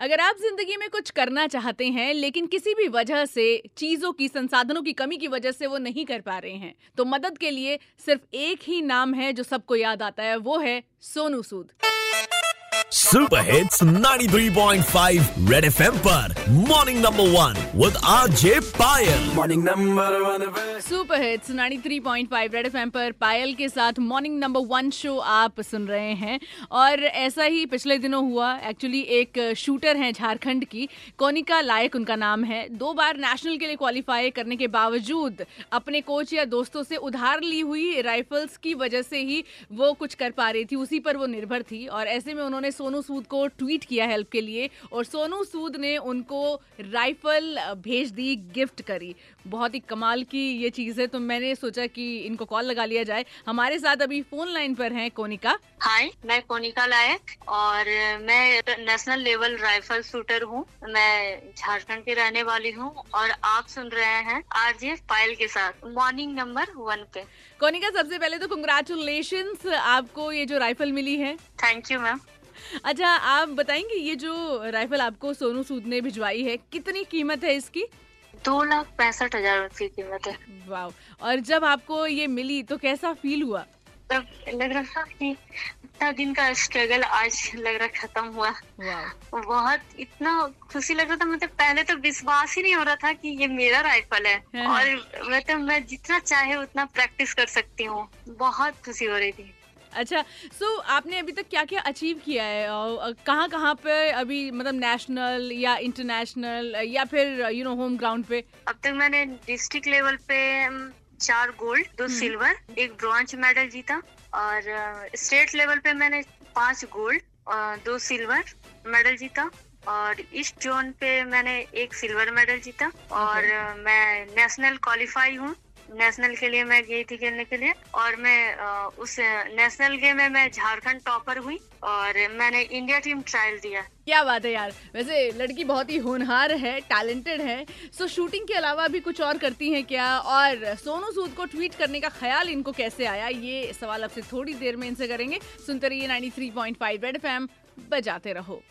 अगर आप ज़िंदगी में कुछ करना चाहते हैं, लेकिन किसी भी वजह से, चीज़ों की, संसाधनों की कमी की वजह से वो नहीं कर पा रहे हैं तो मदद के लिए सिर्फ़ एक ही नाम है जो सबको याद आता है, वो है Sonu Sood. Super hits 93.5 Red FM पर. Morning number one with RJ Payal morning number one super hits 93.5 Red FM पर पायल के साथ मॉर्निंग नंबर वन शो आप सुन रहे हैं। और ऐसा ही पिछले दिनों हुआ एक्चुअली एक शूटर हैं झारखंड की कोनिका लायक उनका नाम है। दो बार नेशनल के लिए क्वालिफाई करने के बावजूद अपने कोच या दोस्तों से उधार ली हुई राइफल्स की वजह से ही वो कुछ कर पा रही थी उसी पर वो निर्भर थी। और ऐसे में उन्होंने सोनू सूद को ट्वीट किया हेल्प के लिए और सोनू सूद ने उनको राइफल भेज दी गिफ्ट करी। बहुत ही कमाल की ये चीज़ है तो मैंने सोचा कि इनको कॉल लगा लिया जाए। हमारे साथ अभी फ़ोन लाइन पर हैं कोनिका। हाय मैं कोनिका लायक और मैं नेशनल लेवल राइफल शूटर हूँ। मैं झारखंड की रहने वाली हूँ और आप सुन रहे हैं आरजे पायल के साथ मॉर्निंग नंबर वन पे। कोनिका सबसे पहले तो कंग्रेचुलेशन आपको ये जो राइफल मिली है। थैंक यू मैम अच्छा आप बताएँगे ये जो राइफल आपको सोनू सूद ने भिजवाई है कितनी कीमत है इसकी? दो लाख पैंसठ हज़ार की कीमत है। वाह और जब आपको ये मिली तो कैसा फील हुआ? तब लग रहा कि इतना दिन का स्ट्रगल आज लग रहा खत्म हुआ। बहुत इतना खुशी लग रहा था मतलब पहले तो विश्वास ही नहीं हो रहा था कि ये मेरा राइफल है। हाँ। और मतलब मैं जितना चाहे उतना प्रैक्टिस कर सकती हूँ। बहुत खुशी हो रही थी। अच्छा सो so, आपने अभी तक क्या क्या अचीव किया है? और कहाँ कहाँ पे अभी मतलब नेशनल या इंटरनेशनल या फिर यू नो होम ग्राउंड पे? अब तक मैंने डिस्ट्रिक्ट लेवल पे चार गोल्ड दो सिल्वर एक ब्रॉन्ज मेडल जीता और स्टेट लेवल पे मैंने पाँच गोल्ड दो सिल्वर मेडल जीता और ईस्ट जोन पे मैंने एक सिल्वर मेडल जीता और मैं नेशनल क्वालिफाई हूँ। नेशनल के लिए मैं गई थी खेलने के लिए और मैं उस नेशनल गेम में मैं झारखंड टॉपर हुई और मैंने इंडिया टीम ट्रायल दिया। क्या बात है यार। वैसे लड़की बहुत ही होनहार है, टैलेंटेड है। सो शूटिंग के अलावा भी कुछ और करती हैं क्या? और सोनू सूद को ट्वीट करने का ख्याल इनको कैसे आया? ये सवाल आपसे थोड़ी देर में इनसे करेंगे। सुनते रहिए 93.5 रेड एफएम। बजाते रहो।